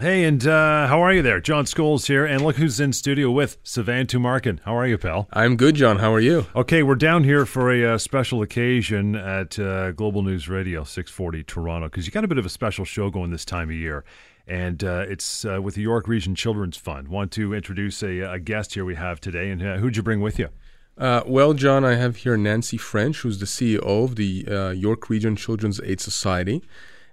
Hey, and uh, how are you there? John Scholes here, and look who's in studio with Sivan Tumarkin. How are you, pal? I'm good, John. How are you? Okay, we're down here for a uh, special occasion at uh, Global News Radio 640 Toronto because you got a bit of a special show going this time of year. And uh, it's uh, with the York Region Children's Fund. Want to introduce a, a guest here we have today, and uh, who'd you bring with you? Uh, well, John, I have here Nancy French, who's the CEO of the uh, York Region Children's Aid Society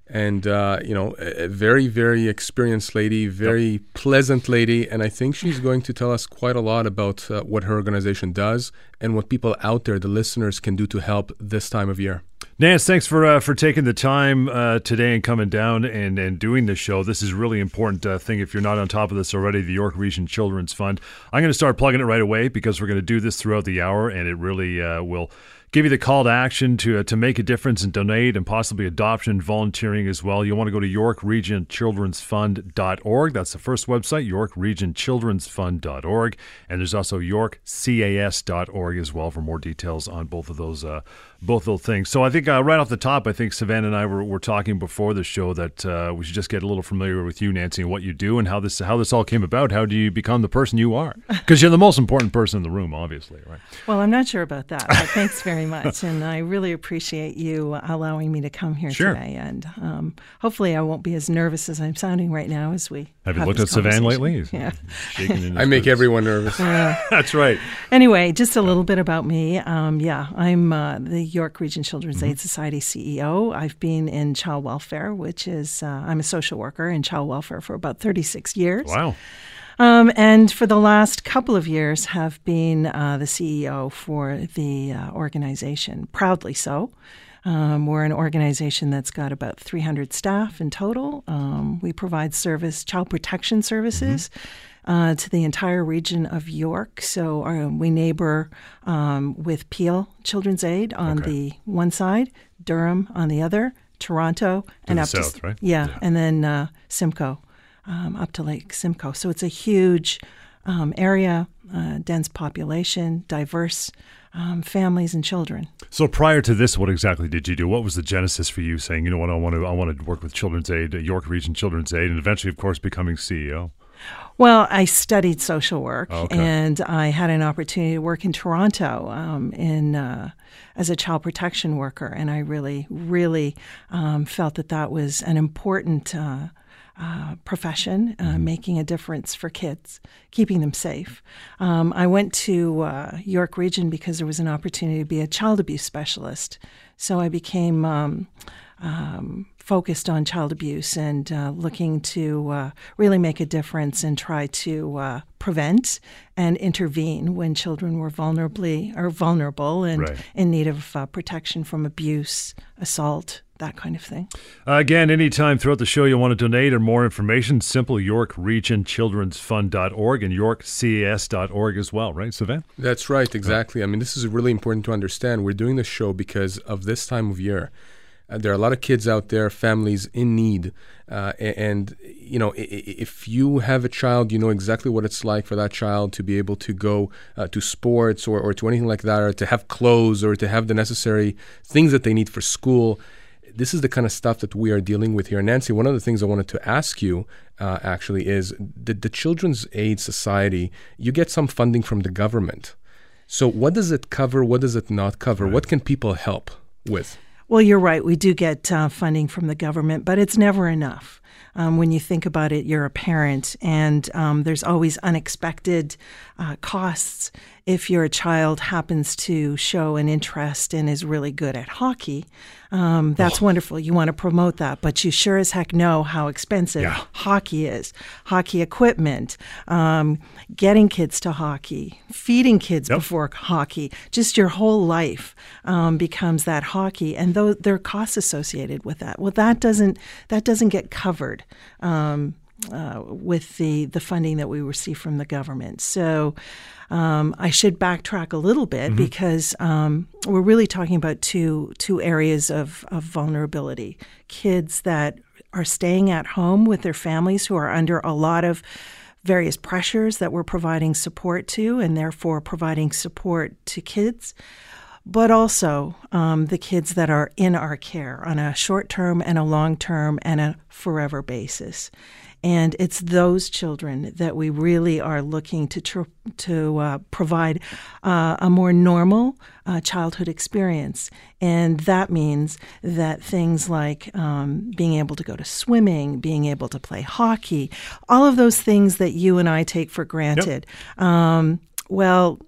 and uh, you know a very very experienced lady very yep. pleasant lady and i think she's going to tell us quite a lot about uh, what her organization does and what people out there the listeners can do to help this time of year Nance, thanks for uh, for taking the time uh, today and coming down and, and doing this show. This is really important uh, thing. If you're not on top of this already, the York Region Children's Fund. I'm going to start plugging it right away because we're going to do this throughout the hour, and it really uh, will give you the call to action to uh, to make a difference and donate and possibly adoption volunteering as well. You want to go to yorkregionchildrensfund.org. That's the first website, yorkregionchildrensfund.org. And there's also yorkcas.org as well for more details on both of those uh, both those things. So I think uh, right off the top, I think Savannah and I were, were talking before the show that uh, we should just get a little familiar with you, Nancy, and what you do and how this how this all came about. How do you become the person you are? Because you're the most important person in the room, obviously, right? Well, I'm not sure about that, but thanks very much, and I really appreciate you allowing me to come here sure. today. And um, hopefully, I won't be as nervous as I'm sounding right now as we have you have looked at Savannah lately. Yeah, I make boots. everyone nervous. That's right. Anyway, just a little bit about me. Um, yeah, I'm uh, the York Region Children's mm-hmm. Aid Society CEO. I've been in child welfare, which is, uh, I'm a social worker in child welfare for about 36 years. Wow. Um, and for the last couple of years, have been uh, the CEO for the uh, organization, proudly so. Um, we're an organization that's got about 300 staff in total. Um, we provide service, child protection services. Mm-hmm uh, to the entire region of York. So uh, we neighbor um, with Peel Children's Aid on okay. the one side, Durham on the other, Toronto, to and up south, to right? yeah, yeah. and then uh, Simcoe um, up to Lake Simcoe. So it's a huge um, area, uh, dense population, diverse. Um, families and children. So prior to this, what exactly did you do? What was the genesis for you saying, you know what, I want to, I want to work with Children's Aid, York Region Children's Aid, and eventually, of course, becoming CEO? Well, I studied social work, okay. and I had an opportunity to work in Toronto um, in uh, as a child protection worker, and I really, really um, felt that that was an important. Uh, uh, profession, uh, mm-hmm. making a difference for kids, keeping them safe. Um, I went to uh, York Region because there was an opportunity to be a child abuse specialist. So I became um, um, focused on child abuse and uh, looking to uh, really make a difference and try to uh, prevent and intervene when children were vulnerably or vulnerable and right. in need of uh, protection from abuse, assault, that kind of thing. Uh, again, anytime throughout the show you want to donate or more information, simple York Region Children's Fund.org and YorkCAS.org as well, right, Sivan? That's right, exactly. I mean, this is really important to understand. We're doing this show because of this time of year. Uh, there are a lot of kids out there, families in need, uh, and you know if you have a child, you know exactly what it's like for that child to be able to go uh, to sports or, or to anything like that, or to have clothes or to have the necessary things that they need for school. This is the kind of stuff that we are dealing with here. Nancy, one of the things I wanted to ask you uh, actually is the, the Children's Aid Society, you get some funding from the government. So, what does it cover? What does it not cover? Right. What can people help with? Well, you're right. We do get uh, funding from the government, but it's never enough. Um, when you think about it, you're a parent, and um, there's always unexpected uh, costs if your child happens to show an interest and is really good at hockey, um, that's oh. wonderful. You want to promote that, but you sure as heck know how expensive yeah. hockey is. Hockey equipment, um, getting kids to hockey, feeding kids yep. before hockey, just your whole life um, becomes that hockey, and though there are costs associated with that. Well, that doesn't that doesn't get covered. Um, uh, with the, the funding that we receive from the government. So um, I should backtrack a little bit mm-hmm. because um, we're really talking about two two areas of, of vulnerability: kids that are staying at home with their families who are under a lot of various pressures that we're providing support to, and therefore providing support to kids but also um, the kids that are in our care on a short term and a long term and a forever basis. And it's those children that we really are looking to tr- to uh, provide uh, a more normal uh, childhood experience, and that means that things like um, being able to go to swimming, being able to play hockey, all of those things that you and I take for granted. Yep. Um, well,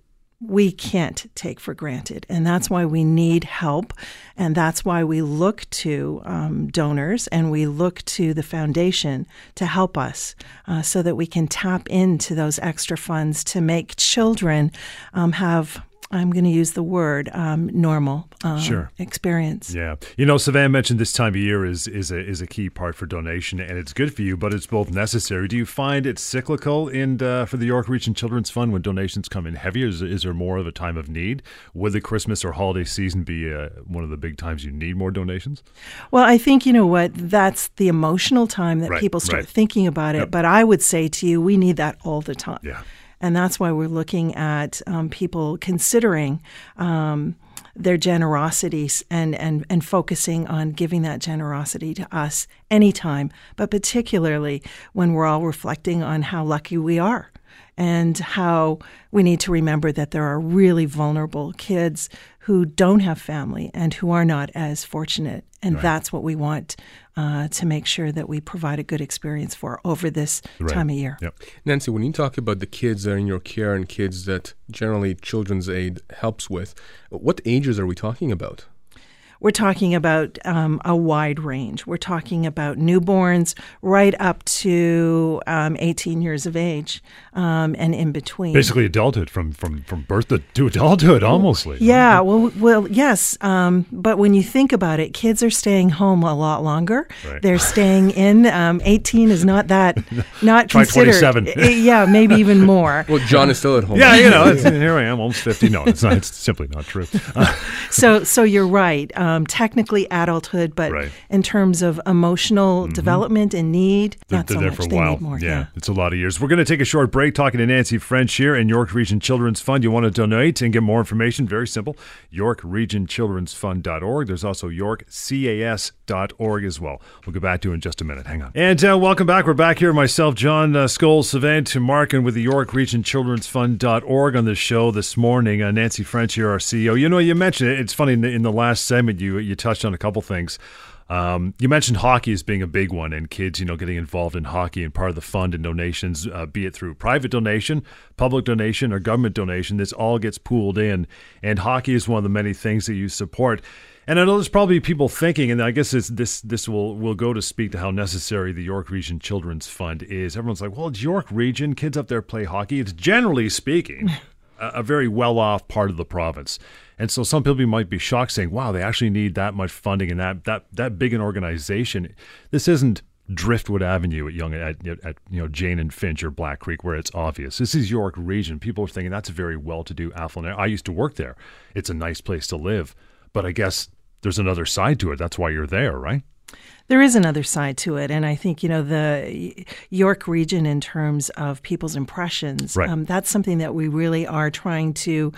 we can't take for granted. And that's why we need help. And that's why we look to um, donors and we look to the foundation to help us uh, so that we can tap into those extra funds to make children um, have I'm going to use the word um, normal um, sure. experience. Yeah, you know, Savannah mentioned this time of year is is a is a key part for donation, and it's good for you, but it's both necessary. Do you find it cyclical in uh, for the York Region Children's Fund when donations come in heavier? Is, is there more of a time of need? Would the Christmas or holiday season be uh, one of the big times you need more donations? Well, I think you know what that's the emotional time that right, people start right. thinking about it. Yep. But I would say to you, we need that all the time. Yeah. And that's why we're looking at um, people considering um, their generosity and, and, and focusing on giving that generosity to us anytime, but particularly when we're all reflecting on how lucky we are and how we need to remember that there are really vulnerable kids who don't have family and who are not as fortunate. And right. that's what we want uh, to make sure that we provide a good experience for over this right. time of year. Yep. Nancy, when you talk about the kids that are in your care and kids that generally Children's Aid helps with, what ages are we talking about? We're talking about um, a wide range. We're talking about newborns right up to um, 18 years of age um, and in between. Basically, adulthood from from from birth to, to adulthood, almost. Yeah. Well, well, yes. Um, but when you think about it, kids are staying home a lot longer. Right. They're staying in. Um, 18 is not that not Try considered. 27. yeah, maybe even more. Well, John is still at home. Yeah, you know, it's, here I am, almost 50. No, it's not. It's simply not true. Uh, so, so you're right. Um, technically adulthood, but Right. in terms of emotional development and need, They're, not they're so there much. for a they while. more. yeah, it's a lot of years. We're going to take a short break talking to Nancy French here in York Region Children's Fund. You want to donate and get more information? Very simple. YorkRegionChildren'sFund.org. There's also YorkCAS.org as well. We'll get back to you in just a minute. Hang on. And uh, welcome back. We're back here. Myself, John uh, Scholes, Sivan Tumarkin, and with the York Region Children's Fund.org on the show this morning. Uh, Nancy French here, our CEO. You know, you mentioned it. It's funny in the, in the last segment you you touched on a couple things. Um, you mentioned hockey as being a big one, and kids, you know, getting involved in hockey and part of the fund and donations, uh, be it through private donation, public donation, or government donation. This all gets pooled in, and hockey is one of the many things that you support. And I know there's probably people thinking, and I guess this this this will will go to speak to how necessary the York Region Children's Fund is. Everyone's like, well, it's York Region, kids up there play hockey. It's generally speaking a, very well off part of the province. And so some people might be shocked saying, wow, they actually need that much funding and that that that big an organization. This isn't Driftwood Avenue at Young at, at you know Jane and Finch or Black Creek where it's obvious. This is York Region. People are thinking that's a very well-to-do affluent. I used to work there. It's a nice place to live, but I guess there's another side to it. That's why you're there, right? There is another side to it, and I think you know the York region in terms of people's impressions. Right. Um, that's something that we really are trying to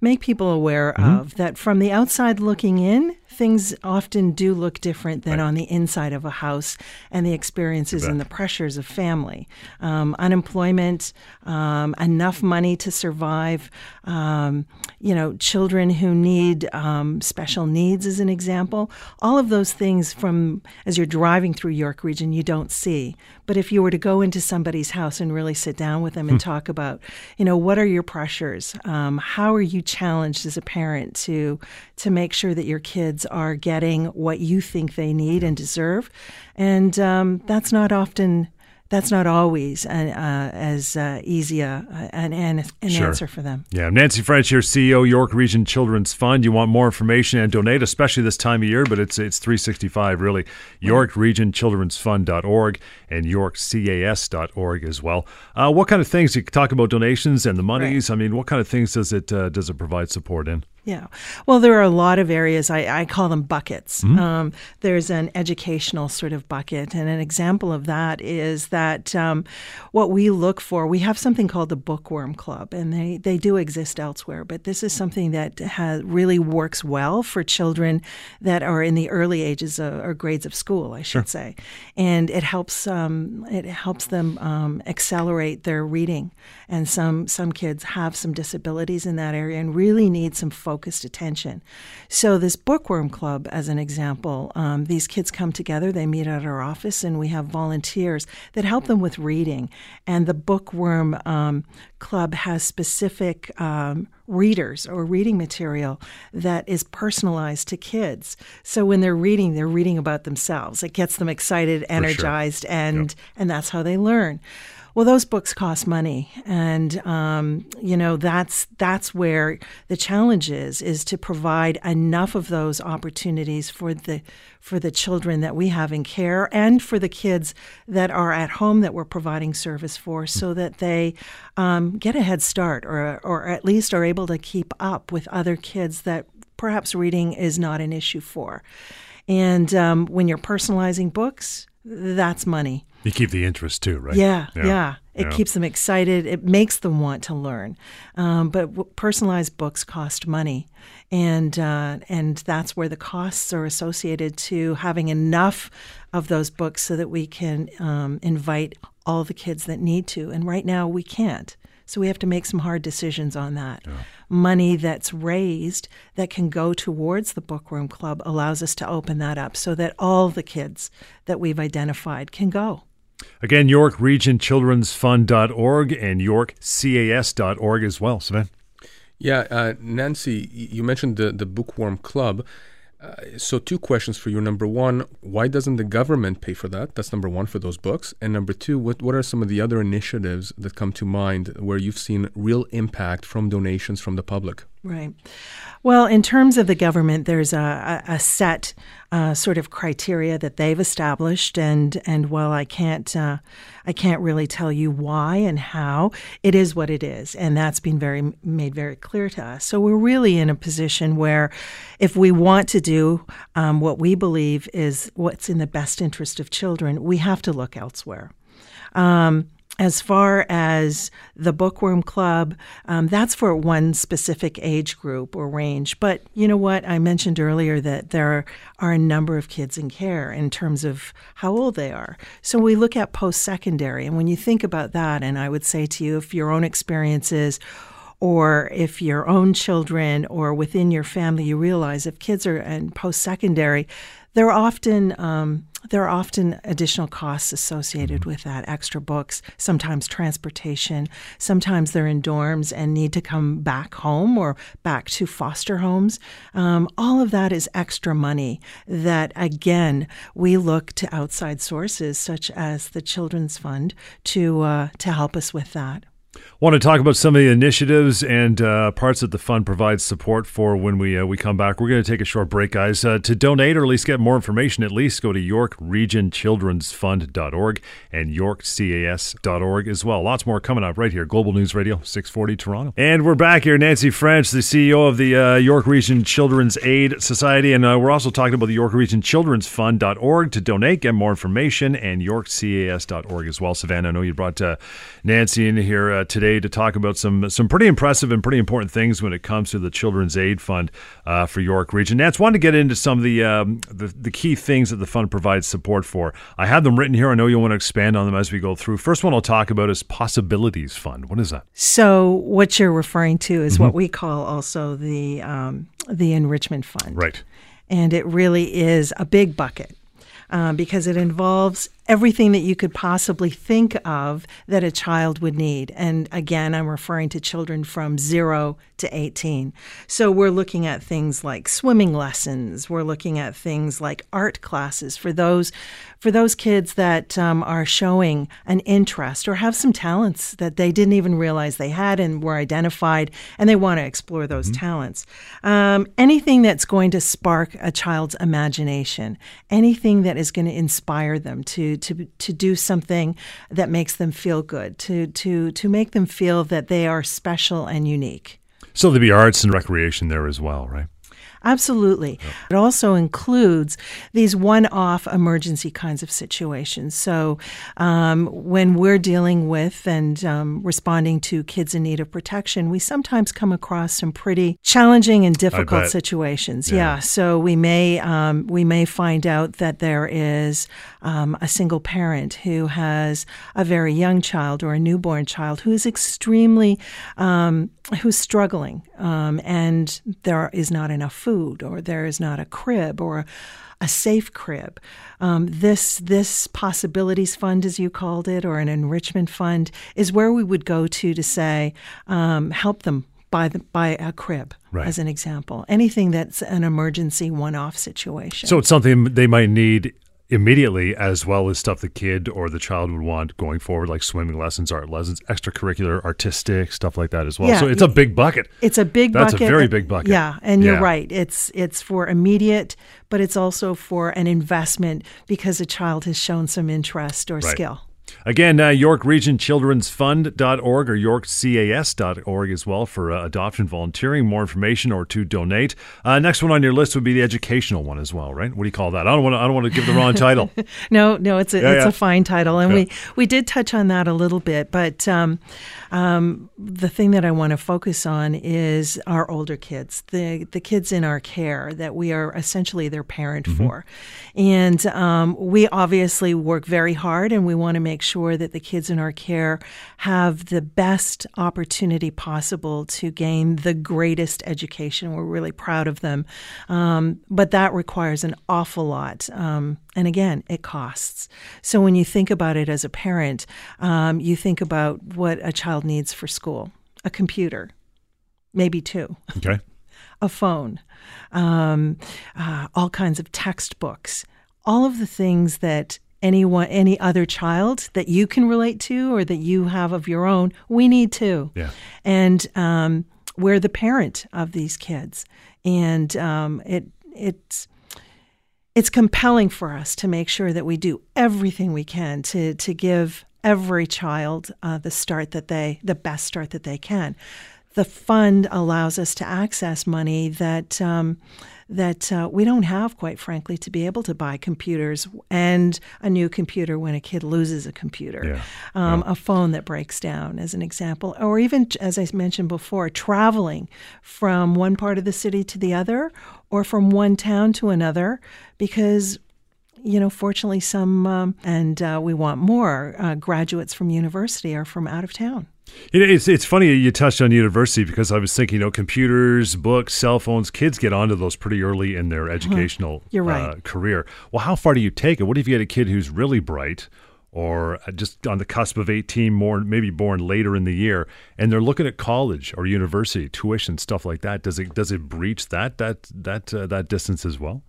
make people aware Mm-hmm. of. That from the outside looking in, things often do look different than Right. on the inside of a house, and the experiences and the pressures of family, um, unemployment, um, enough money to survive. Um, you know, children who need um, special needs, as an example. All of those things from as you're driving through York Region, you don't see. But if you were to go into somebody's house and really sit down with them and talk about, you know, what are your pressures? Um, how are you challenged as a parent to to make sure that your kids are getting what you think they need and deserve? And um, that's not often. That's not always an, uh, as uh, easy a, an, an, an Sure. answer for them. Yeah, Nancy French here, CEO York Region Children's Fund. You want more information and donate, especially this time of year, but it's it's 365 really. York Region Children's Fund.org and YorkCAS.org as well. Uh, what kind of things you can talk about donations and the monies? I mean, what kind of things does it uh, does it provide support in? Yeah. Well, there are a lot of areas. I, I call them buckets. Mm-hmm. Um, there's an educational sort of bucket. And an example of that is that um, what we look for, we have something called the Bookworm Club, and they, they do exist elsewhere. But this is something that has, really works well for children that are in the early ages of, or grades of school, I should say. And it helps, um, it helps them um, accelerate their reading. And some, some kids have some disabilities in that area and really need some focus focused attention. So, this Bookworm Club, as an example, um, these kids come together, they meet at our office, and we have volunteers that help them with reading. And the Bookworm um, Club has specific um, readers or reading material that is personalized to kids. So, when they're reading, they're reading about themselves. It gets them excited, energized, sure. and, yep. and that's how they learn. Well, those books cost money, and um, you know that's that's where the challenge is: is to provide enough of those opportunities for the for the children that we have in care, and for the kids that are at home that we're providing service for, so that they um, get a head start, or or at least are able to keep up with other kids that perhaps reading is not an issue for. And um, when you're personalizing books, that's money. You keep the interest too, right? Yeah, yeah. yeah. It yeah. keeps them excited. It makes them want to learn. Um, but w- personalized books cost money, and uh, and that's where the costs are associated to having enough of those books so that we can um, invite all the kids that need to. And right now we can't. So we have to make some hard decisions on that. Yeah. Money that's raised that can go towards the Bookworm Club allows us to open that up so that all the kids that we've identified can go. Again, York Region Children's Fund.org and YorkCAS.org as well. Sven? Yeah, uh, Nancy, you mentioned the, the Bookworm Club. Uh, so, two questions for you. Number one, why doesn't the government pay for that? That's number one for those books. And number two, what, what are some of the other initiatives that come to mind where you've seen real impact from donations from the public? Right. Well, in terms of the government, there's a, a set uh, sort of criteria that they've established, and and while I can't uh, I can't really tell you why and how, it is what it is, and that's been very made very clear to us. So we're really in a position where, if we want to do um, what we believe is what's in the best interest of children, we have to look elsewhere. Um, as far as the Bookworm Club, um, that's for one specific age group or range. But you know what? I mentioned earlier that there are a number of kids in care in terms of how old they are. So we look at post secondary. And when you think about that, and I would say to you, if your own experiences, or if your own children or within your family, you realize if kids are in post secondary, they're often um, there are often additional costs associated mm-hmm. with that extra books, sometimes transportation, sometimes they're in dorms and need to come back home or back to foster homes. Um, all of that is extra money that, again, we look to outside sources such as the Children's Fund to, uh, to help us with that. Want to talk about some of the initiatives and uh, parts that the fund provides support for when we uh, we come back. We're going to take a short break, guys. Uh, to donate or at least get more information, at least go to YorkRegionChildren'sFund.org and YorkCAS.org as well. Lots more coming up right here. Global News Radio, 640 Toronto. And we're back here. Nancy French, the CEO of the uh, York Region Children's Aid Society. And uh, we're also talking about the York Region Children's Fund.org to donate, get more information, and YorkCAS.org as well. Savannah, I know you brought uh, Nancy in here today today to talk about some some pretty impressive and pretty important things when it comes to the Children's Aid Fund uh, for York Region. Nance, wanted to get into some of the, um, the, the key things that the fund provides support for. I have them written here. I know you'll want to expand on them as we go through. First one I'll talk about is Possibilities Fund. What is that? So what you're referring to is mm-hmm. what we call also the um, the enrichment fund, right? And it really is a big bucket. Um, because it involves everything that you could possibly think of that a child would need. And again, I'm referring to children from zero to 18. So we're looking at things like swimming lessons. We're looking at things like art classes for those for those kids that um, are showing an interest or have some talents that they didn't even realize they had and were identified, and they want to explore those mm-hmm. talents. Um, anything that's going to spark a child's imagination, anything that is going to inspire them to to to do something that makes them feel good, to to to make them feel that they are special and unique. So there'd be arts and recreation there as well, right? Absolutely. It also includes these one off emergency kinds of situations. So, um, when we're dealing with and um, responding to kids in need of protection, we sometimes come across some pretty challenging and difficult situations. Yeah. yeah. So, we may, um, we may find out that there is um, a single parent who has a very young child or a newborn child who is extremely, um, who's struggling, um, and there is not enough food, or there is not a crib, or a safe crib. Um, this this possibilities fund, as you called it, or an enrichment fund, is where we would go to to say um, help them buy the, buy a crib, right. as an example. Anything that's an emergency one-off situation. So it's something they might need immediately, as well as stuff the kid or the child would want going forward, like swimming lessons, art lessons, extracurricular, artistic stuff like that as well. Yeah, so it's a big bucket. It's a big That's bucket. That's a very big bucket. Yeah, and you're right. It's it's for immediate, but it's also for an investment because a child has shown some interest or right. skill. Again, uh, York Region Children's Fund.org or YorkCAS.org as well for uh, adoption volunteering. More information or to donate. Uh, next one on your list would be the educational one as well, right? What do you call that? I don't want to. I don't want to give the wrong title. no, no, it's a yeah, it's yeah. a fine title, and yeah. we we did touch on that a little bit, but um, um, the thing that I want to focus on is our older kids, the the kids in our care that we are essentially their parent mm-hmm. for, and um, we obviously work very hard, and we want to make make sure that the kids in our care have the best opportunity possible to gain the greatest education. We're really proud of them. Um, but that requires an awful lot. Um, and again, it costs. So when you think about it as a parent, um, you think about what a child needs for school a computer, maybe two. Okay. a phone, um, uh, all kinds of textbooks, all of the things that anyone any other child that you can relate to or that you have of your own we need to. Yeah. and um, we're the parent of these kids. And um, it it's it's compelling for us to make sure that we do everything we can to to give every child uh, the start that they the best start that they can the fund allows us to access money that um, that uh, we don't have, quite frankly, to be able to buy computers and a new computer when a kid loses a computer, yeah. Um, yeah. a phone that breaks down, as an example, or even, as I mentioned before, traveling from one part of the city to the other or from one town to another because you know, fortunately, some, um, and uh, we want more uh, graduates from university are from out of town. You know, it's it's funny you touched on university because I was thinking, you know, computers, books, cell phones. Kids get onto those pretty early in their uh-huh. educational You're right. uh, career. Well, how far do you take it? What if you had a kid who's really bright, or just on the cusp of 18, more maybe born later in the year, and they're looking at college or university tuition stuff like that. Does it does it breach that that that uh, that distance as well?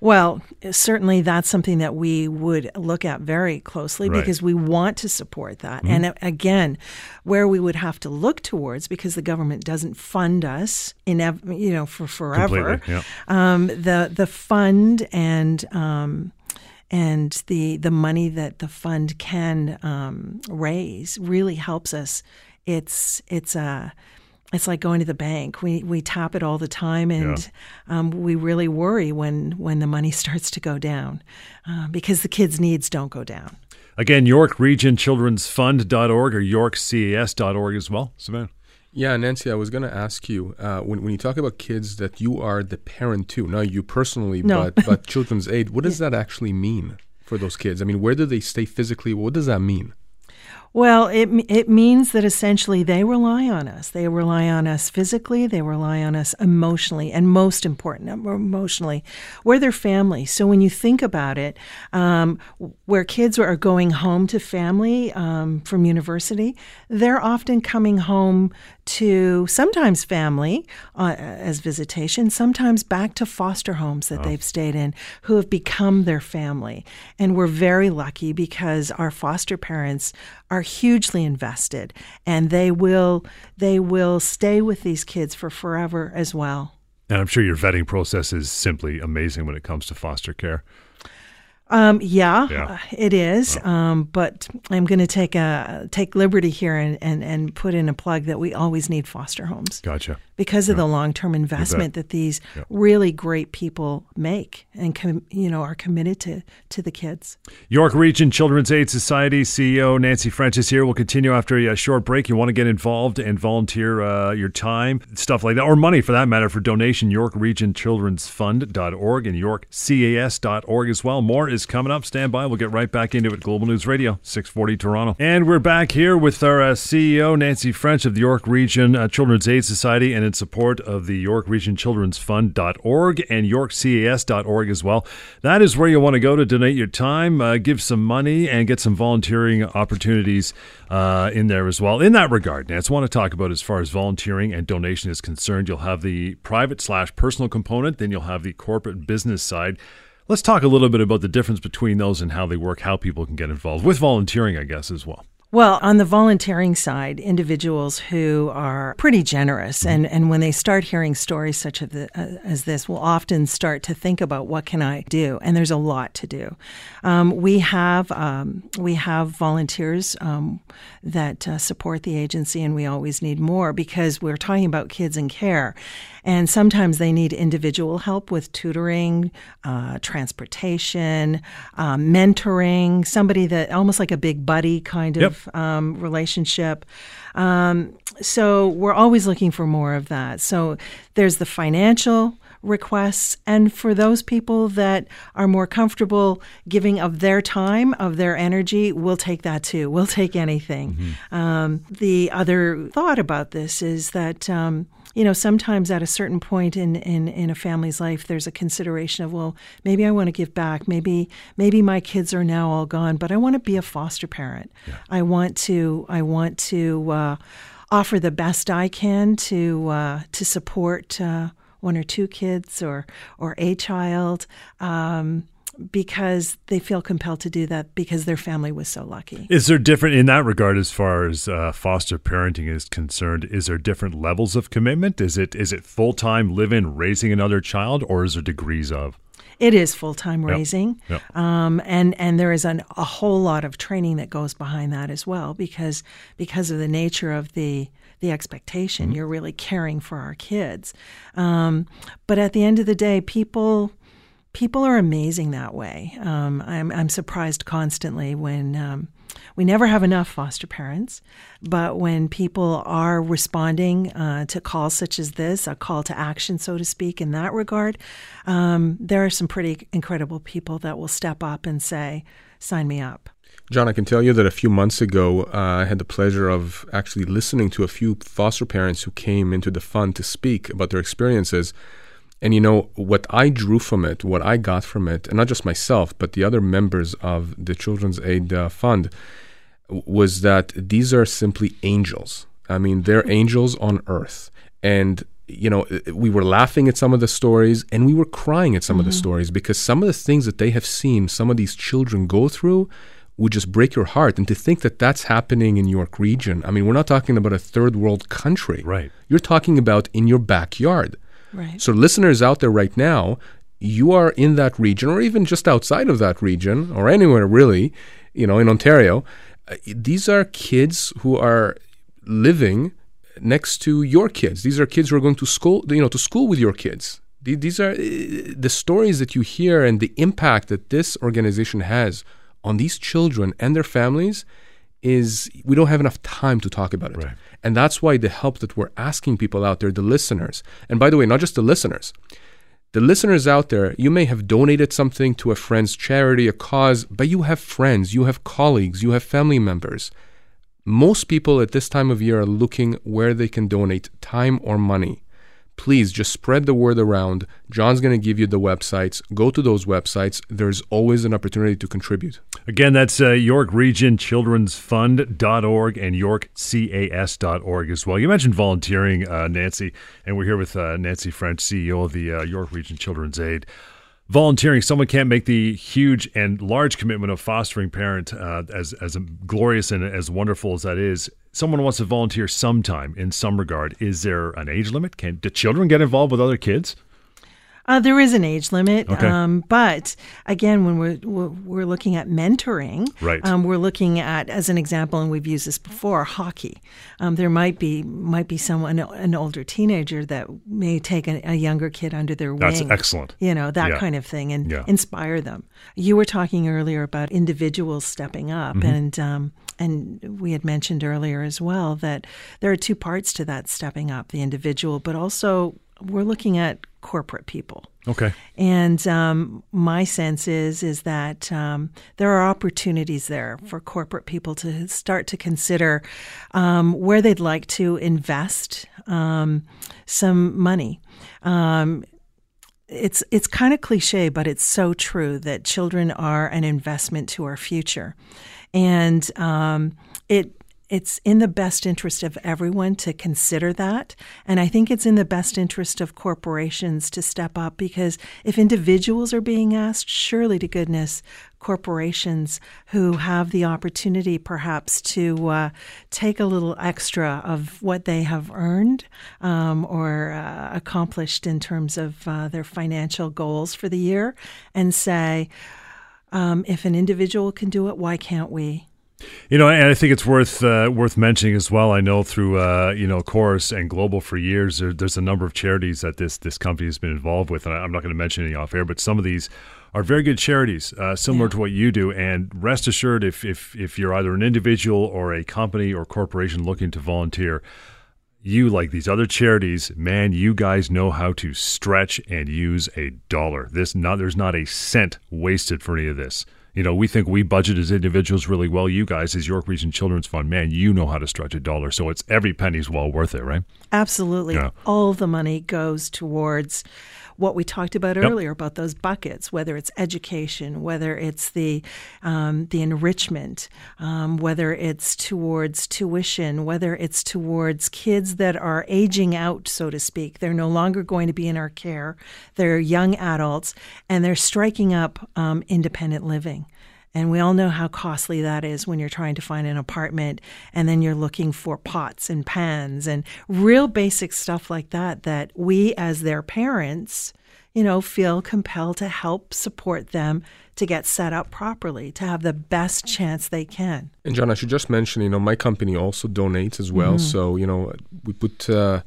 Well, certainly that's something that we would look at very closely right. because we want to support that. Mm-hmm. And again, where we would have to look towards because the government doesn't fund us in you know for forever. Yeah. Um, the the fund and um, and the the money that the fund can um, raise really helps us. It's it's a uh, it's like going to the bank. We we tap it all the time, and yeah. um, we really worry when when the money starts to go down uh, because the kids' needs don't go down. Again, York Region Children's Fund.org or YorkCAS.org as well. Savannah. Yeah, Nancy, I was going to ask you uh, when, when you talk about kids that you are the parent to, not you personally, no. but, but Children's Aid, what does yeah. that actually mean for those kids? I mean, where do they stay physically? What does that mean? Well, it it means that essentially they rely on us. They rely on us physically. They rely on us emotionally, and most important, emotionally, we're their family. So when you think about it, um, where kids are going home to family um, from university, they're often coming home to sometimes family uh, as visitation, sometimes back to foster homes that oh. they've stayed in, who have become their family. And we're very lucky because our foster parents are hugely invested, and they will they will stay with these kids for forever as well. And I'm sure your vetting process is simply amazing when it comes to foster care. Um, yeah, Yeah. uh, it is. Um, but I'm going to take a take liberty here and, and, and put in a plug that we always need foster homes Gotcha. because of the long term investment that these really great people make and com- you know are committed to to the kids. York Region Children's Aid Society CEO Nancy French is here. We'll continue after a short break. You want to get involved and volunteer uh, your time, stuff like that, or money for that matter, for donation, York Region Children's Fund.org and YorkCAS.org as well. More is coming up. Stand by. We'll get right back into it. Global News Radio, 640 Toronto. And we're back here with our uh, CEO, Nancy French of the York Region uh, Children's Aid Society, and in support of the York Region Children's Fund.org and YorkCAS.org as well. That is where you want to go to donate your time, uh, give some money, and get some volunteering opportunities uh, in there as well. In that regard, Nance, I want to talk about as far as volunteering and donation is concerned. You'll have the private slash personal component, then you'll have the corporate business side. Let's talk a little bit about the difference between those and how they work, how people can get involved with volunteering, I guess, as well. Well, on the volunteering side, individuals who are pretty generous, and, and when they start hearing stories such as, uh, this, will often start to think about what can I do, and there's a lot to do. Um, we have um, we have volunteers um, that uh, support the agency, and we always need more because we're talking about kids in care, and sometimes they need individual help with tutoring, uh, transportation, um, mentoring, somebody that almost like a big buddy kind of um, relationship. Um, so we're always looking for more of that. So there's the financial requests, and for those people that are more comfortable giving of their time, of their energy, we'll take that too. We'll take anything. Um, the other thought about this is that. Um, you know, sometimes at a certain point in, in, in a family's life, there's a consideration of, well, maybe I want to give back. Maybe maybe my kids are now all gone, but I want to be a foster parent. I want to I want to uh, offer the best I can to uh, to support uh, one or two kids or or a child. Um, because they feel compelled to do that because their family was so lucky. Is there different in that regard as far as uh, foster parenting is concerned? Is there different levels of commitment? Is it is it full time living raising another child, or is there degrees of? It is full time raising, Yep. Um, and and there is an, a whole lot of training that goes behind that as well because because of the nature of the the expectation. You're really caring for our kids, um, but at the end of the day, people people are amazing that way. Um, I'm I'm surprised constantly when. Um, we never have enough foster parents, but when people are responding uh, to calls such as this, a call to action, so to speak, in that regard, um, there are some pretty incredible people that will step up and say, sign me up. John, I can tell you that a few months ago, uh, I had the pleasure of actually listening to a few foster parents who came into the fund to speak about their experiences. And you know, what I drew from it, what I got from it, and not just myself, but the other members of the Children's Aid uh, Fund, was that these are simply angels. I mean, they're angels on earth. And, you know, we were laughing at some of the stories and we were crying at some of the stories because some of the things that they have seen some of these children go through would just break your heart. And to think that that's happening in York Region, I mean, we're not talking about a third world country. Right. You're talking about in your backyard. Right. So, listeners out there right now, you are in that region, or even just outside of that region, or anywhere really, you know, in Ontario. uh, These are kids who are living next to your kids. These are kids who are going to school, you know, to school with your kids. These are uh, the stories that you hear and the impact that this organization has on these children and their families is we don't have enough time to talk about it. Right. And that's why the help that we're asking people out there, the listeners, and by the way, not just the listeners, the listeners out there, you may have donated something to a friend's charity, a cause, but you have friends, you have colleagues, you have family members. Most people at this time of year are looking where they can donate time or money. Please just spread the word around. John's going to give you the websites. Go to those websites. There's always an opportunity to contribute. Again, that's uh, York Region Children's Fund.org and YorkCAS.org as well. You mentioned volunteering, uh, Nancy, and we're here with uh, Nancy French, CEO of the uh, York Region Children's Aid. Volunteering, someone can't make the huge and large commitment of fostering parent, uh, as as glorious and as wonderful as that is. Someone wants to volunteer sometime in some regard. Is there an age limit? Can do children get involved with other kids? Uh, there is an age limit, Okay. um, but again, when we're we're, looking at mentoring, Right. Um, we're looking at, as an example, and we've used this before, hockey. Um, there might be might be someone, an older teenager that may take a, a younger kid under their wing. That's excellent. You know that Yeah. kind of thing, and Yeah. inspire them. You were talking earlier about individuals stepping up, Mm-hmm. and um, and we had mentioned earlier as well that there are two parts to that stepping up: the individual, but also we're looking at corporate people. Okay. And um, my sense is is that um, there are opportunities there for corporate people to start to consider um, where they'd like to invest um, some money. Um, it's it's kind of cliche, but it's so true that children are an investment to our future, and um, it it's in the best interest of everyone to consider that. And I think it's in the best interest of corporations to step up because if individuals are being asked, surely to goodness, corporations who have the opportunity perhaps to uh, take a little extra of what they have earned um, or uh, accomplished in terms of uh, their financial goals for the year and say, um, if an individual can do it, why can't we? You know, and I think it's worth uh, worth mentioning as well. I know through uh, you know Corus and Global for years, there, there's a number of charities that this this company has been involved with, and I'm not going to mention any off air, but some of these are very good charities, uh, similar Yeah. to what you do. And rest assured, if if if you're either an individual or a company or corporation looking to volunteer, you like these other charities, man, you guys know how to stretch and use a dollar. This not there's not a cent wasted for any of this. You know, we think we budget as individuals really well. You guys, as York Region Children's Fund, man, you know how to stretch a dollar. So it's every penny's well worth it, right? Absolutely. Yeah. All the money goes towards what we talked about earlier about those buckets, whether it's education, whether it's the um, the enrichment, um, whether it's towards tuition, whether it's towards kids that are aging out, so to speak. They're no longer going to be in our care. They're young adults, and they're striking up um, independent living. And we all know how costly that is when you're trying to find an apartment and then you're looking for pots and pans and real basic stuff like that, that we as their parents, you know, feel compelled to help support them to get set up properly, to have the best chance they can. And John, I should just mention, you know, my company also donates as well. So, you know, we put uh,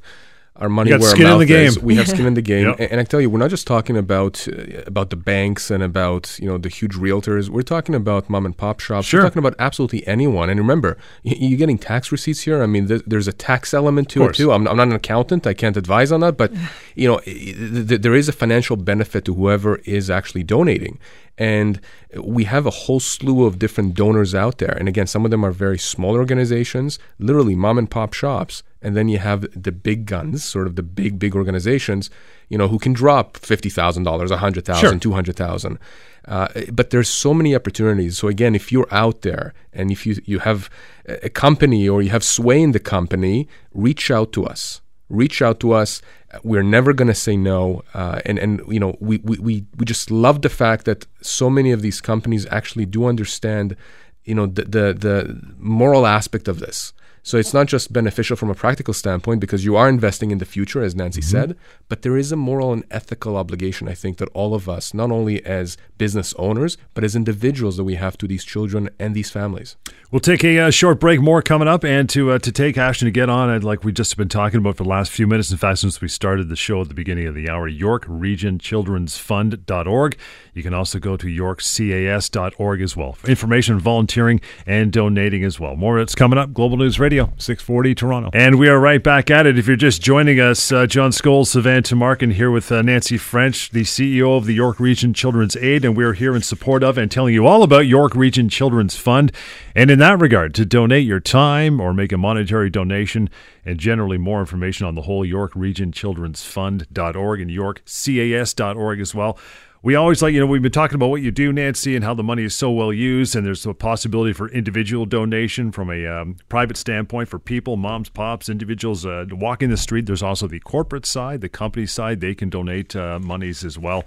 our money where our the mouth is. We have skin in the game. Yep. And, and I tell you, we're not just talking about uh, about the banks and about you know the huge realtors. We're talking about mom and pop shops. Sure. We're talking about absolutely anyone. And remember, y- you're getting tax receipts here. I mean, th- there's a tax element to it too. I'm, I'm not an accountant. I can't advise on that. But you know, th- there is a financial benefit to whoever is actually donating. And we have a whole slew of different donors out there. And again, some of them are very small organizations, literally mom and pop shops. And then you have the big guns, sort of the big, big organizations, you know, who can drop $50,000, $100,000, Sure. 200,000. Uh, but there's so many opportunities. So again, if you're out there and if you, you have a company or you have sway in the company, reach out to us reach out to us. We're never going to say no. Uh, and, and, you know, we, we, we, we just love the fact that so many of these companies actually do understand, you know, the, the, the moral aspect of this. So it's not just beneficial from a practical standpoint because you are investing in the future, as Nancy said, but there is a moral and ethical obligation, I think, that all of us, not only as business owners, but as individuals that we have to these children and these families. We'll take a uh, short break. More coming up, and to uh, to take action to get on it, like we've just been talking about for the last few minutes. In fact, since we started the show at the beginning of the hour, York Region Children's Fund.org. You can also go to YorkCAS.org as well for information, volunteering, and donating as well. More it's coming up. Global News Radio, six forty Toronto, and we are right back at it. If you're just joining us, uh, John Scholes, Savannah Tumarkin here with uh, Nancy French, the CEO of the York Region Children's Aid, and we're here in support of and telling you all about York Region Children's Fund. And in that regard, to donate your time or make a monetary donation, and generally more information on the whole York Region Children's Fund.org and YorkCAS.org as well. We always like, you know, we've been talking about what you do, Nancy, and how the money is so well used, and there's a possibility for individual donation from a um, private standpoint for people, moms, pops, individuals uh, walking the street. There's also the corporate side, the company side. They can donate uh, monies as well.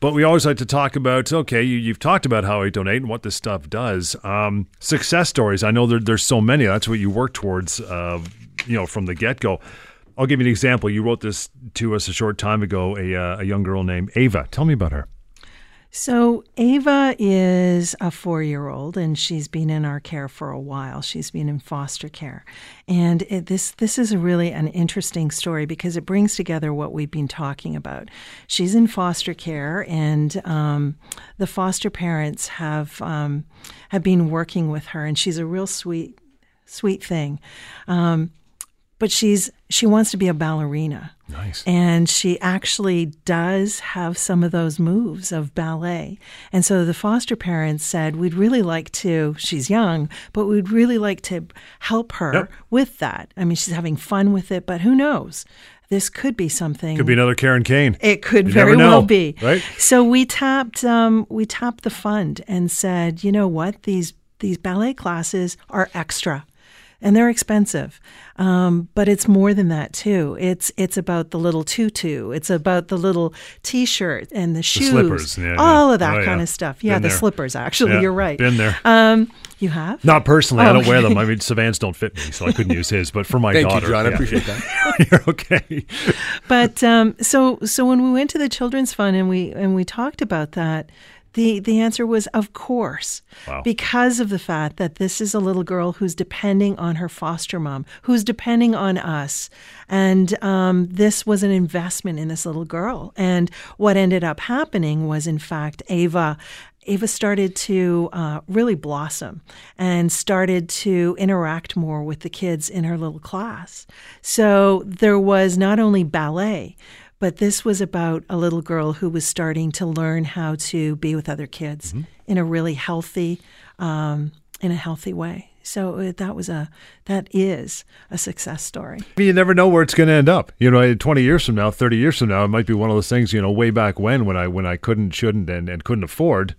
But we always like to talk about, okay, you, you've talked about how I donate and what this stuff does. Um, success stories. I know there, there's so many. That's what you work towards, uh, you know, from the get go. I'll give you an example. You wrote this to us a short time ago. A, uh, a young girl named Ava. Tell me about her. So, Ava is a four year old and she's been in our care for a while. She's been in foster care. And it, this, this is really an interesting story because it brings together what we've been talking about. She's in foster care, and um, the foster parents have, um, have been working with her, and she's a real sweet, sweet thing. Um, but she's she wants to be a ballerina. Nice. And she actually does have some of those moves of ballet. And so the foster parents said, We'd really like to, she's young, but we'd really like to help her Yep. with that. I mean, she's having fun with it, but who knows? This could be something. Could be another Karen Kain. It could You very never well be. right? So we tapped um, we tapped the fund and said, you know what, these these ballet classes are extra. And they're expensive, um, but it's more than that too. It's it's about the little tutu. It's about the little T-shirt and the shoes, slippers, yeah, all yeah. of that Oh, kind yeah. of stuff. Yeah, Been the there. slippers. Actually, Yeah, you're right. Been there. Um, you have? Not personally. I Oh, don't wear them. I mean, Sivan's don't fit me, so I couldn't use his. But for my Thank daughter, you, John. I appreciate that. You're okay. but um, so so when we went to the children's fund and we and we talked about that the the answer was of course Wow. because of the fact that this is a little girl who's depending on her foster mom who's depending on us and um, this was an investment in this little girl and what ended up happening was in fact ava Ava started to uh, really blossom and started to interact more with the kids in her little class. So there was not only ballet, but this was about a little girl who was starting to learn how to be with other kids in a really healthy, um, in a healthy way. So uh, that was a that is a success story. You never know where it's going to end up. You know, 20 years from now, 30 years from now, it might be one of those things, you know, way back when, when I, when I couldn't, shouldn't, and, and couldn't afford,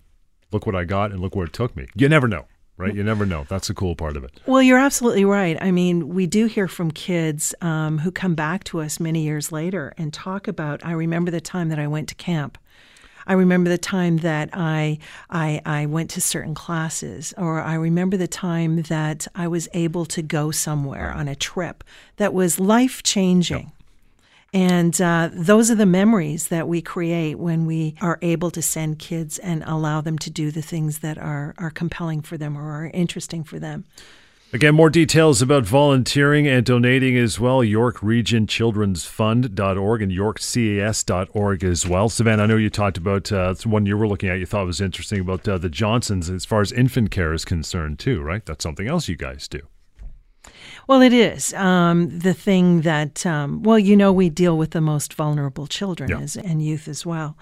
look what I got and look where it took me. You never know, right? You never know. That's the cool part of it. Well, you're absolutely right. I mean, we do hear from kids um, who come back to us many years later and talk about. I remember the time that I went to camp. I remember the time that I, I I went to certain classes, or I remember the time that I was able to go somewhere on a trip that was life changing. And uh, those are the memories that we create when we are able to send kids and allow them to do the things that are, are compelling for them or are interesting for them. Again, more details about volunteering and donating as well, York Region Children's Fund.org and YorkCAS.org as well. Sivan, I know you talked about uh, one you were looking at you thought was interesting about uh, the Johnsons as far as infant care is concerned, too, right? That's something else you guys do. Well, it is um, the thing that, um, well, you know, we deal with the most vulnerable children Yeah. as, and youth as well.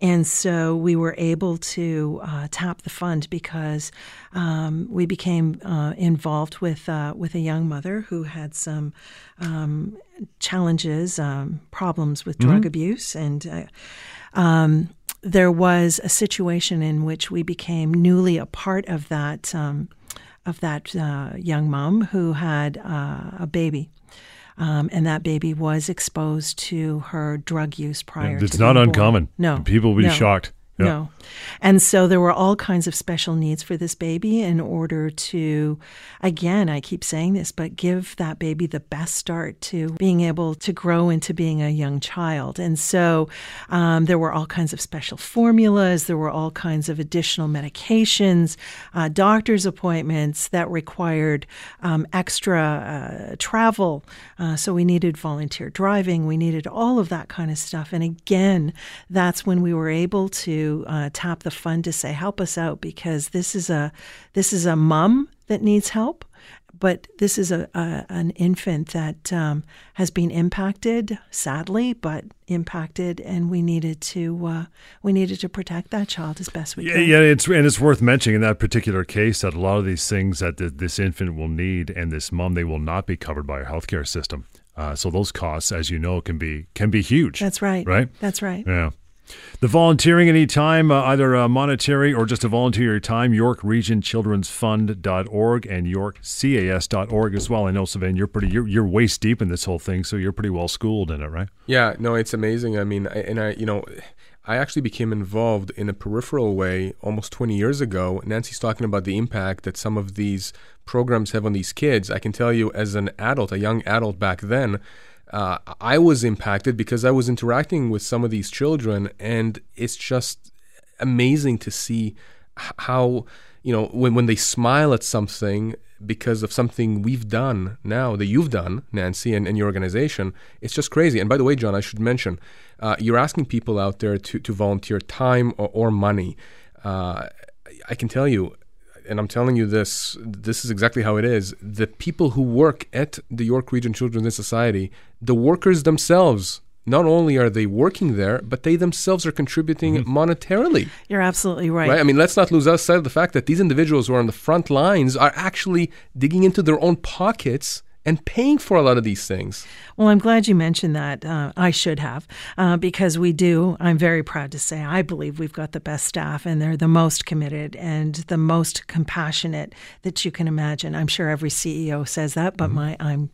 And so we were able to uh, tap the fund because um, we became uh, involved with, uh, with a young mother who had some um, challenges, um, problems with drug abuse. And uh, um, there was a situation in which we became newly a part of that. Um, of that uh, young mom who had uh, a baby. Um, and that baby was exposed to her drug use prior it's to not uncommon. No. People will be no. shocked. Yeah. No. And so there were all kinds of special needs for this baby in order to, again, I keep saying this, but give that baby the best start to being able to grow into being a young child. And so um, there were all kinds of special formulas, there were all kinds of additional medications, uh, doctor's appointments that required um, extra uh, travel. Uh, so we needed volunteer driving, we needed all of that kind of stuff. And again, that's when we were able to uh, tap the fund to say, help us out because this is a this is a mom that needs help. But this is a, a an infant that um, has been impacted, sadly, but impacted, and we needed to uh, we needed to protect that child as best we Yeah, could. yeah, it's and it's worth mentioning in that particular case that a lot of these things that th- this infant will need and this mom they will not be covered by our healthcare system. Uh, so those costs, as you know, can be can be huge. That's right. Right. That's right. Yeah. The volunteering anytime, uh, either uh, monetary or just to volunteer your time, York Region Children's Fund.org and YorkCAS.org as well. I know, Sivan, you're pretty, you're, you're waist deep in this whole thing, so you're pretty well schooled in it, right? Yeah, no, it's amazing. I mean, I, and I, you know, I actually became involved in a peripheral way almost 20 years ago. Nancy's talking about the impact that some of these programs have on these kids. I can tell you, as an adult, a young adult back then, uh, I was impacted because I was interacting with some of these children, and it's just amazing to see how you know when when they smile at something because of something we've done now that you've done, Nancy, and, and your organization. It's just crazy. And by the way, John, I should mention, uh, you're asking people out there to to volunteer time or, or money. Uh, I can tell you, and I'm telling you this, this is exactly how it is. The people who work at the York Region Children's Society, the workers themselves, not only are they working there, but they themselves are contributing mm-hmm. monetarily. You're absolutely right. Right. I mean, let's not lose sight of the fact that these individuals who are on the front lines are actually digging into their own pockets and paying for a lot of these things. Well, I'm glad you mentioned that. Uh, I should have, uh, because we do. I'm very proud to say I believe we've got the best staff, and they're the most committed and the most compassionate that you can imagine. I'm sure every CEO says that, but mm-hmm. my I'm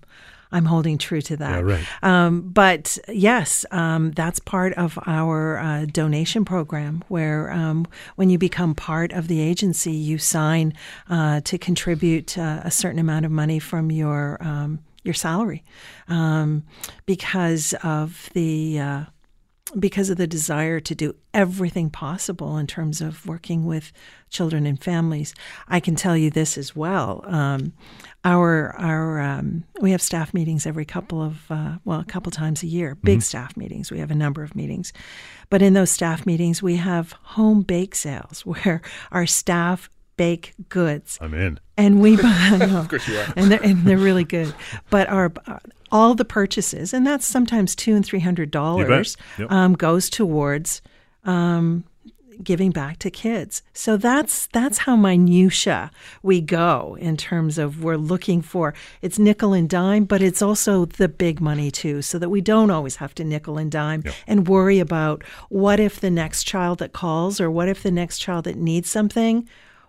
I'm holding true to that. Yeah, right. Um, but yes, um, that's part of our uh, donation program where um, when you become part of the agency, you sign uh, to contribute uh, a certain amount of money from your um, your salary um, because of the uh, because of the desire to do everything possible in terms of working with children and families. I can tell you this as well. Um, our our um, we have staff meetings every couple of uh, well a couple times a year big mm-hmm. staff meetings we have a number of meetings but in those staff meetings we have home bake sales where our staff bake goods i'm in and we buy. of course you are and they're, and they're really good but our all the purchases and that's sometimes two and three hundred dollars yep. um, goes towards um, giving back to kids. So that's that's how minutia we go in terms of we're looking for it's nickel and dime, but it's also the big money too, so that we don't always have to nickel and dime yep. and worry about what if the next child that calls or what if the next child that needs something,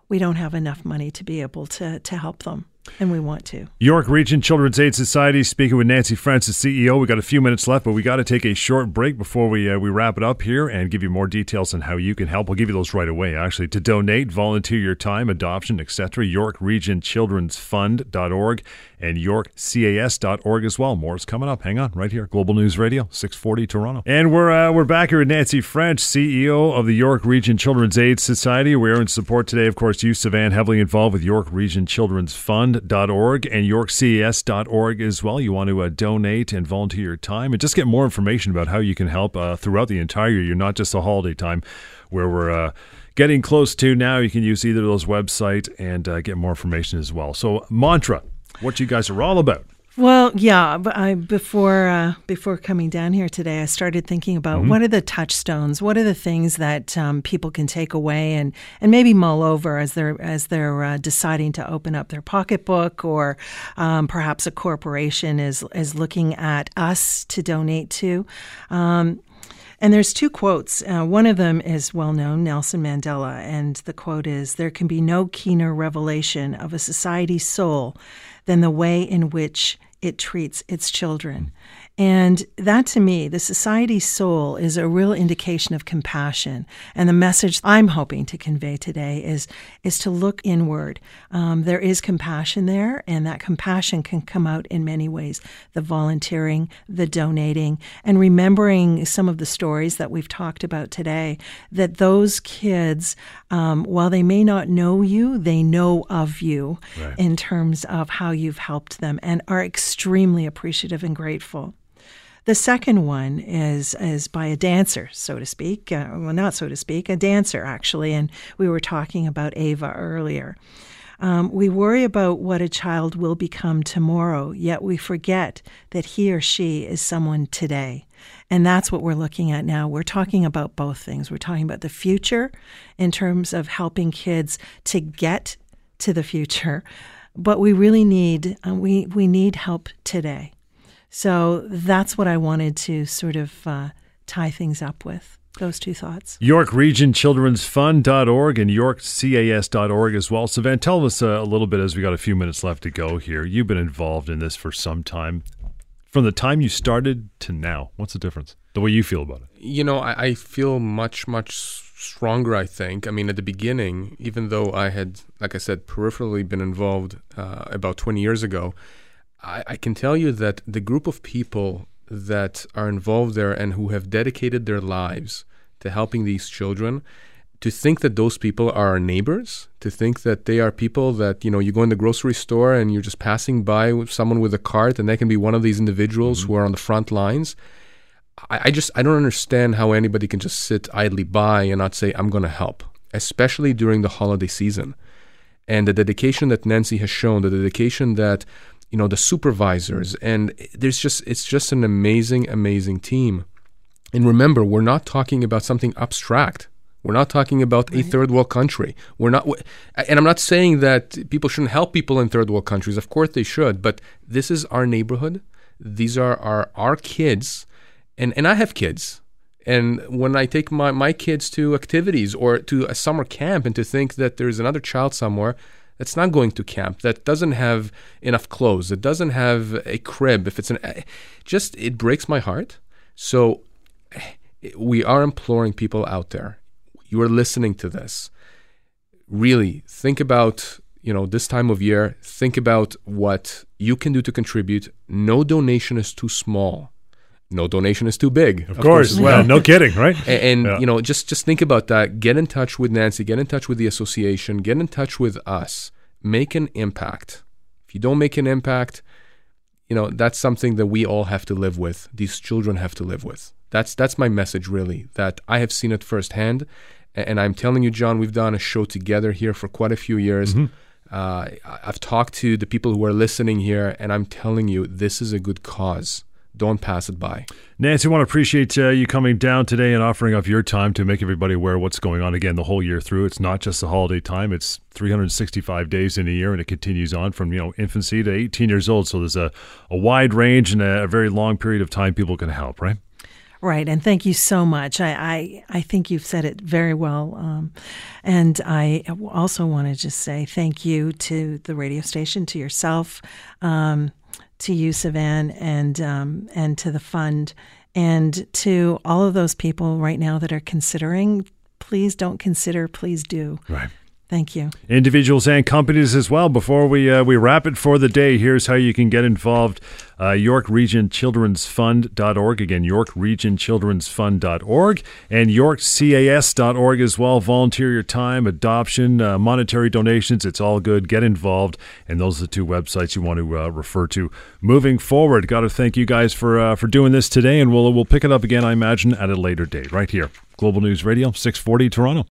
we don't have enough money to be able to to help them. And we want to. York Region Children's Aid Society speaking with Nancy Francis, CEO. We got a few minutes left, but we got to take a short break before we uh, we wrap it up here and give you more details on how you can help. We'll give you those right away. Actually, to donate, volunteer your time, adoption, etc. York Region Children's Fund.org and YorkCAS.org as well. More is coming up. Hang on, right here, Global News Radio, 640 Toronto. And we're uh, we're back here with Nancy French, CEO of the York Region Children's Aid Society. We're in support today, of course, you, Sivan, heavily involved with York Region Children's Fund.org and YorkCAS.org as well. You want to uh, donate and volunteer your time and just get more information about how you can help uh, throughout the entire year. Not just the holiday time where we're uh, getting close to now. You can use either of those websites and uh, get more information as well. So, mantra what you guys are all about. Well, yeah. I, before uh, before coming down here today, I started thinking about mm-hmm. what are the touchstones, what are the things that um, people can take away and, and maybe mull over as they're as they're uh, deciding to open up their pocketbook, or um, perhaps a corporation is is looking at us to donate to. Um, and there's two quotes. Uh, one of them is well known, Nelson Mandela, and the quote is There can be no keener revelation of a society's soul than the way in which it treats its children. And that to me, the society's soul is a real indication of compassion. And the message I'm hoping to convey today is, is to look inward. Um, there is compassion there, and that compassion can come out in many ways the volunteering, the donating, and remembering some of the stories that we've talked about today. That those kids, um, while they may not know you, they know of you right. in terms of how you've helped them and are extremely appreciative and grateful. The second one is is by a dancer, so to speak. Uh, well, not so to speak, a dancer actually. And we were talking about Ava earlier. Um, we worry about what a child will become tomorrow, yet we forget that he or she is someone today. And that's what we're looking at now. We're talking about both things. We're talking about the future in terms of helping kids to get to the future, but we really need uh, we we need help today. So that's what I wanted to sort of uh, tie things up with. Those two thoughts. York Region Children's Fund.org and YorkCAS.org as well. Sivan, tell us uh, a little bit as we got a few minutes left to go here. You've been involved in this for some time. From the time you started to now, what's the difference? The way you feel about it? You know, I, I feel much, much stronger, I think. I mean, at the beginning, even though I had, like I said, peripherally been involved uh, about 20 years ago, I, I can tell you that the group of people that are involved there and who have dedicated their lives to helping these children to think that those people are our neighbors, to think that they are people that, you know, you go in the grocery store and you're just passing by with someone with a cart and they can be one of these individuals mm-hmm. who are on the front lines. I, I just, I don't understand how anybody can just sit idly by and not say, I'm going to help, especially during the holiday season. And the dedication that Nancy has shown, the dedication that, you know, the supervisors, mm. and there's just, it's just an amazing, amazing team. And remember, we're not talking about something abstract we're not talking about right. a third world country. We're not, and I'm not saying that people shouldn't help people in third world countries. Of course they should, but this is our neighborhood. These are our our kids, and and I have kids. And when I take my, my kids to activities or to a summer camp, and to think that there's another child somewhere that's not going to camp, that doesn't have enough clothes, that doesn't have a crib, if it's an, just it breaks my heart. So we are imploring people out there you are listening to this, really think about you know this time of year. Think about what you can do to contribute. No donation is too small. No donation is too big. Of, of course, course well, no kidding, right? And, and yeah. you know, just just think about that. Get in touch with Nancy. Get in touch with the association. Get in touch with us. Make an impact. If you don't make an impact, you know that's something that we all have to live with. These children have to live with. That's that's my message, really. That I have seen it firsthand, and I'm telling you, John, we've done a show together here for quite a few years. Mm-hmm. Uh, I've talked to the people who are listening here, and I'm telling you, this is a good cause. Don't pass it by. Nancy, I want to appreciate uh, you coming down today and offering up your time to make everybody aware what's going on again the whole year through. It's not just the holiday time; it's 365 days in a year, and it continues on from you know infancy to 18 years old. So there's a, a wide range and a, a very long period of time people can help. Right? Right, and thank you so much. I, I, I think you've said it very well. Um, and I also want to just say thank you to the radio station, to yourself, um, to you, Sivan, and, um, and to the fund, and to all of those people right now that are considering. Please don't consider, please do. Right. Thank you. Individuals and companies as well. Before we uh, we wrap it for the day, here's how you can get involved. Uh, York Region Children's Fund.org. Again, York Region Children's Fund.org and YorkCAS.org as well. Volunteer your time, adoption, uh, monetary donations. It's all good. Get involved. And those are the two websites you want to uh, refer to moving forward. Got to thank you guys for uh, for doing this today. And we'll, we'll pick it up again, I imagine, at a later date right here. Global News Radio, 640 Toronto.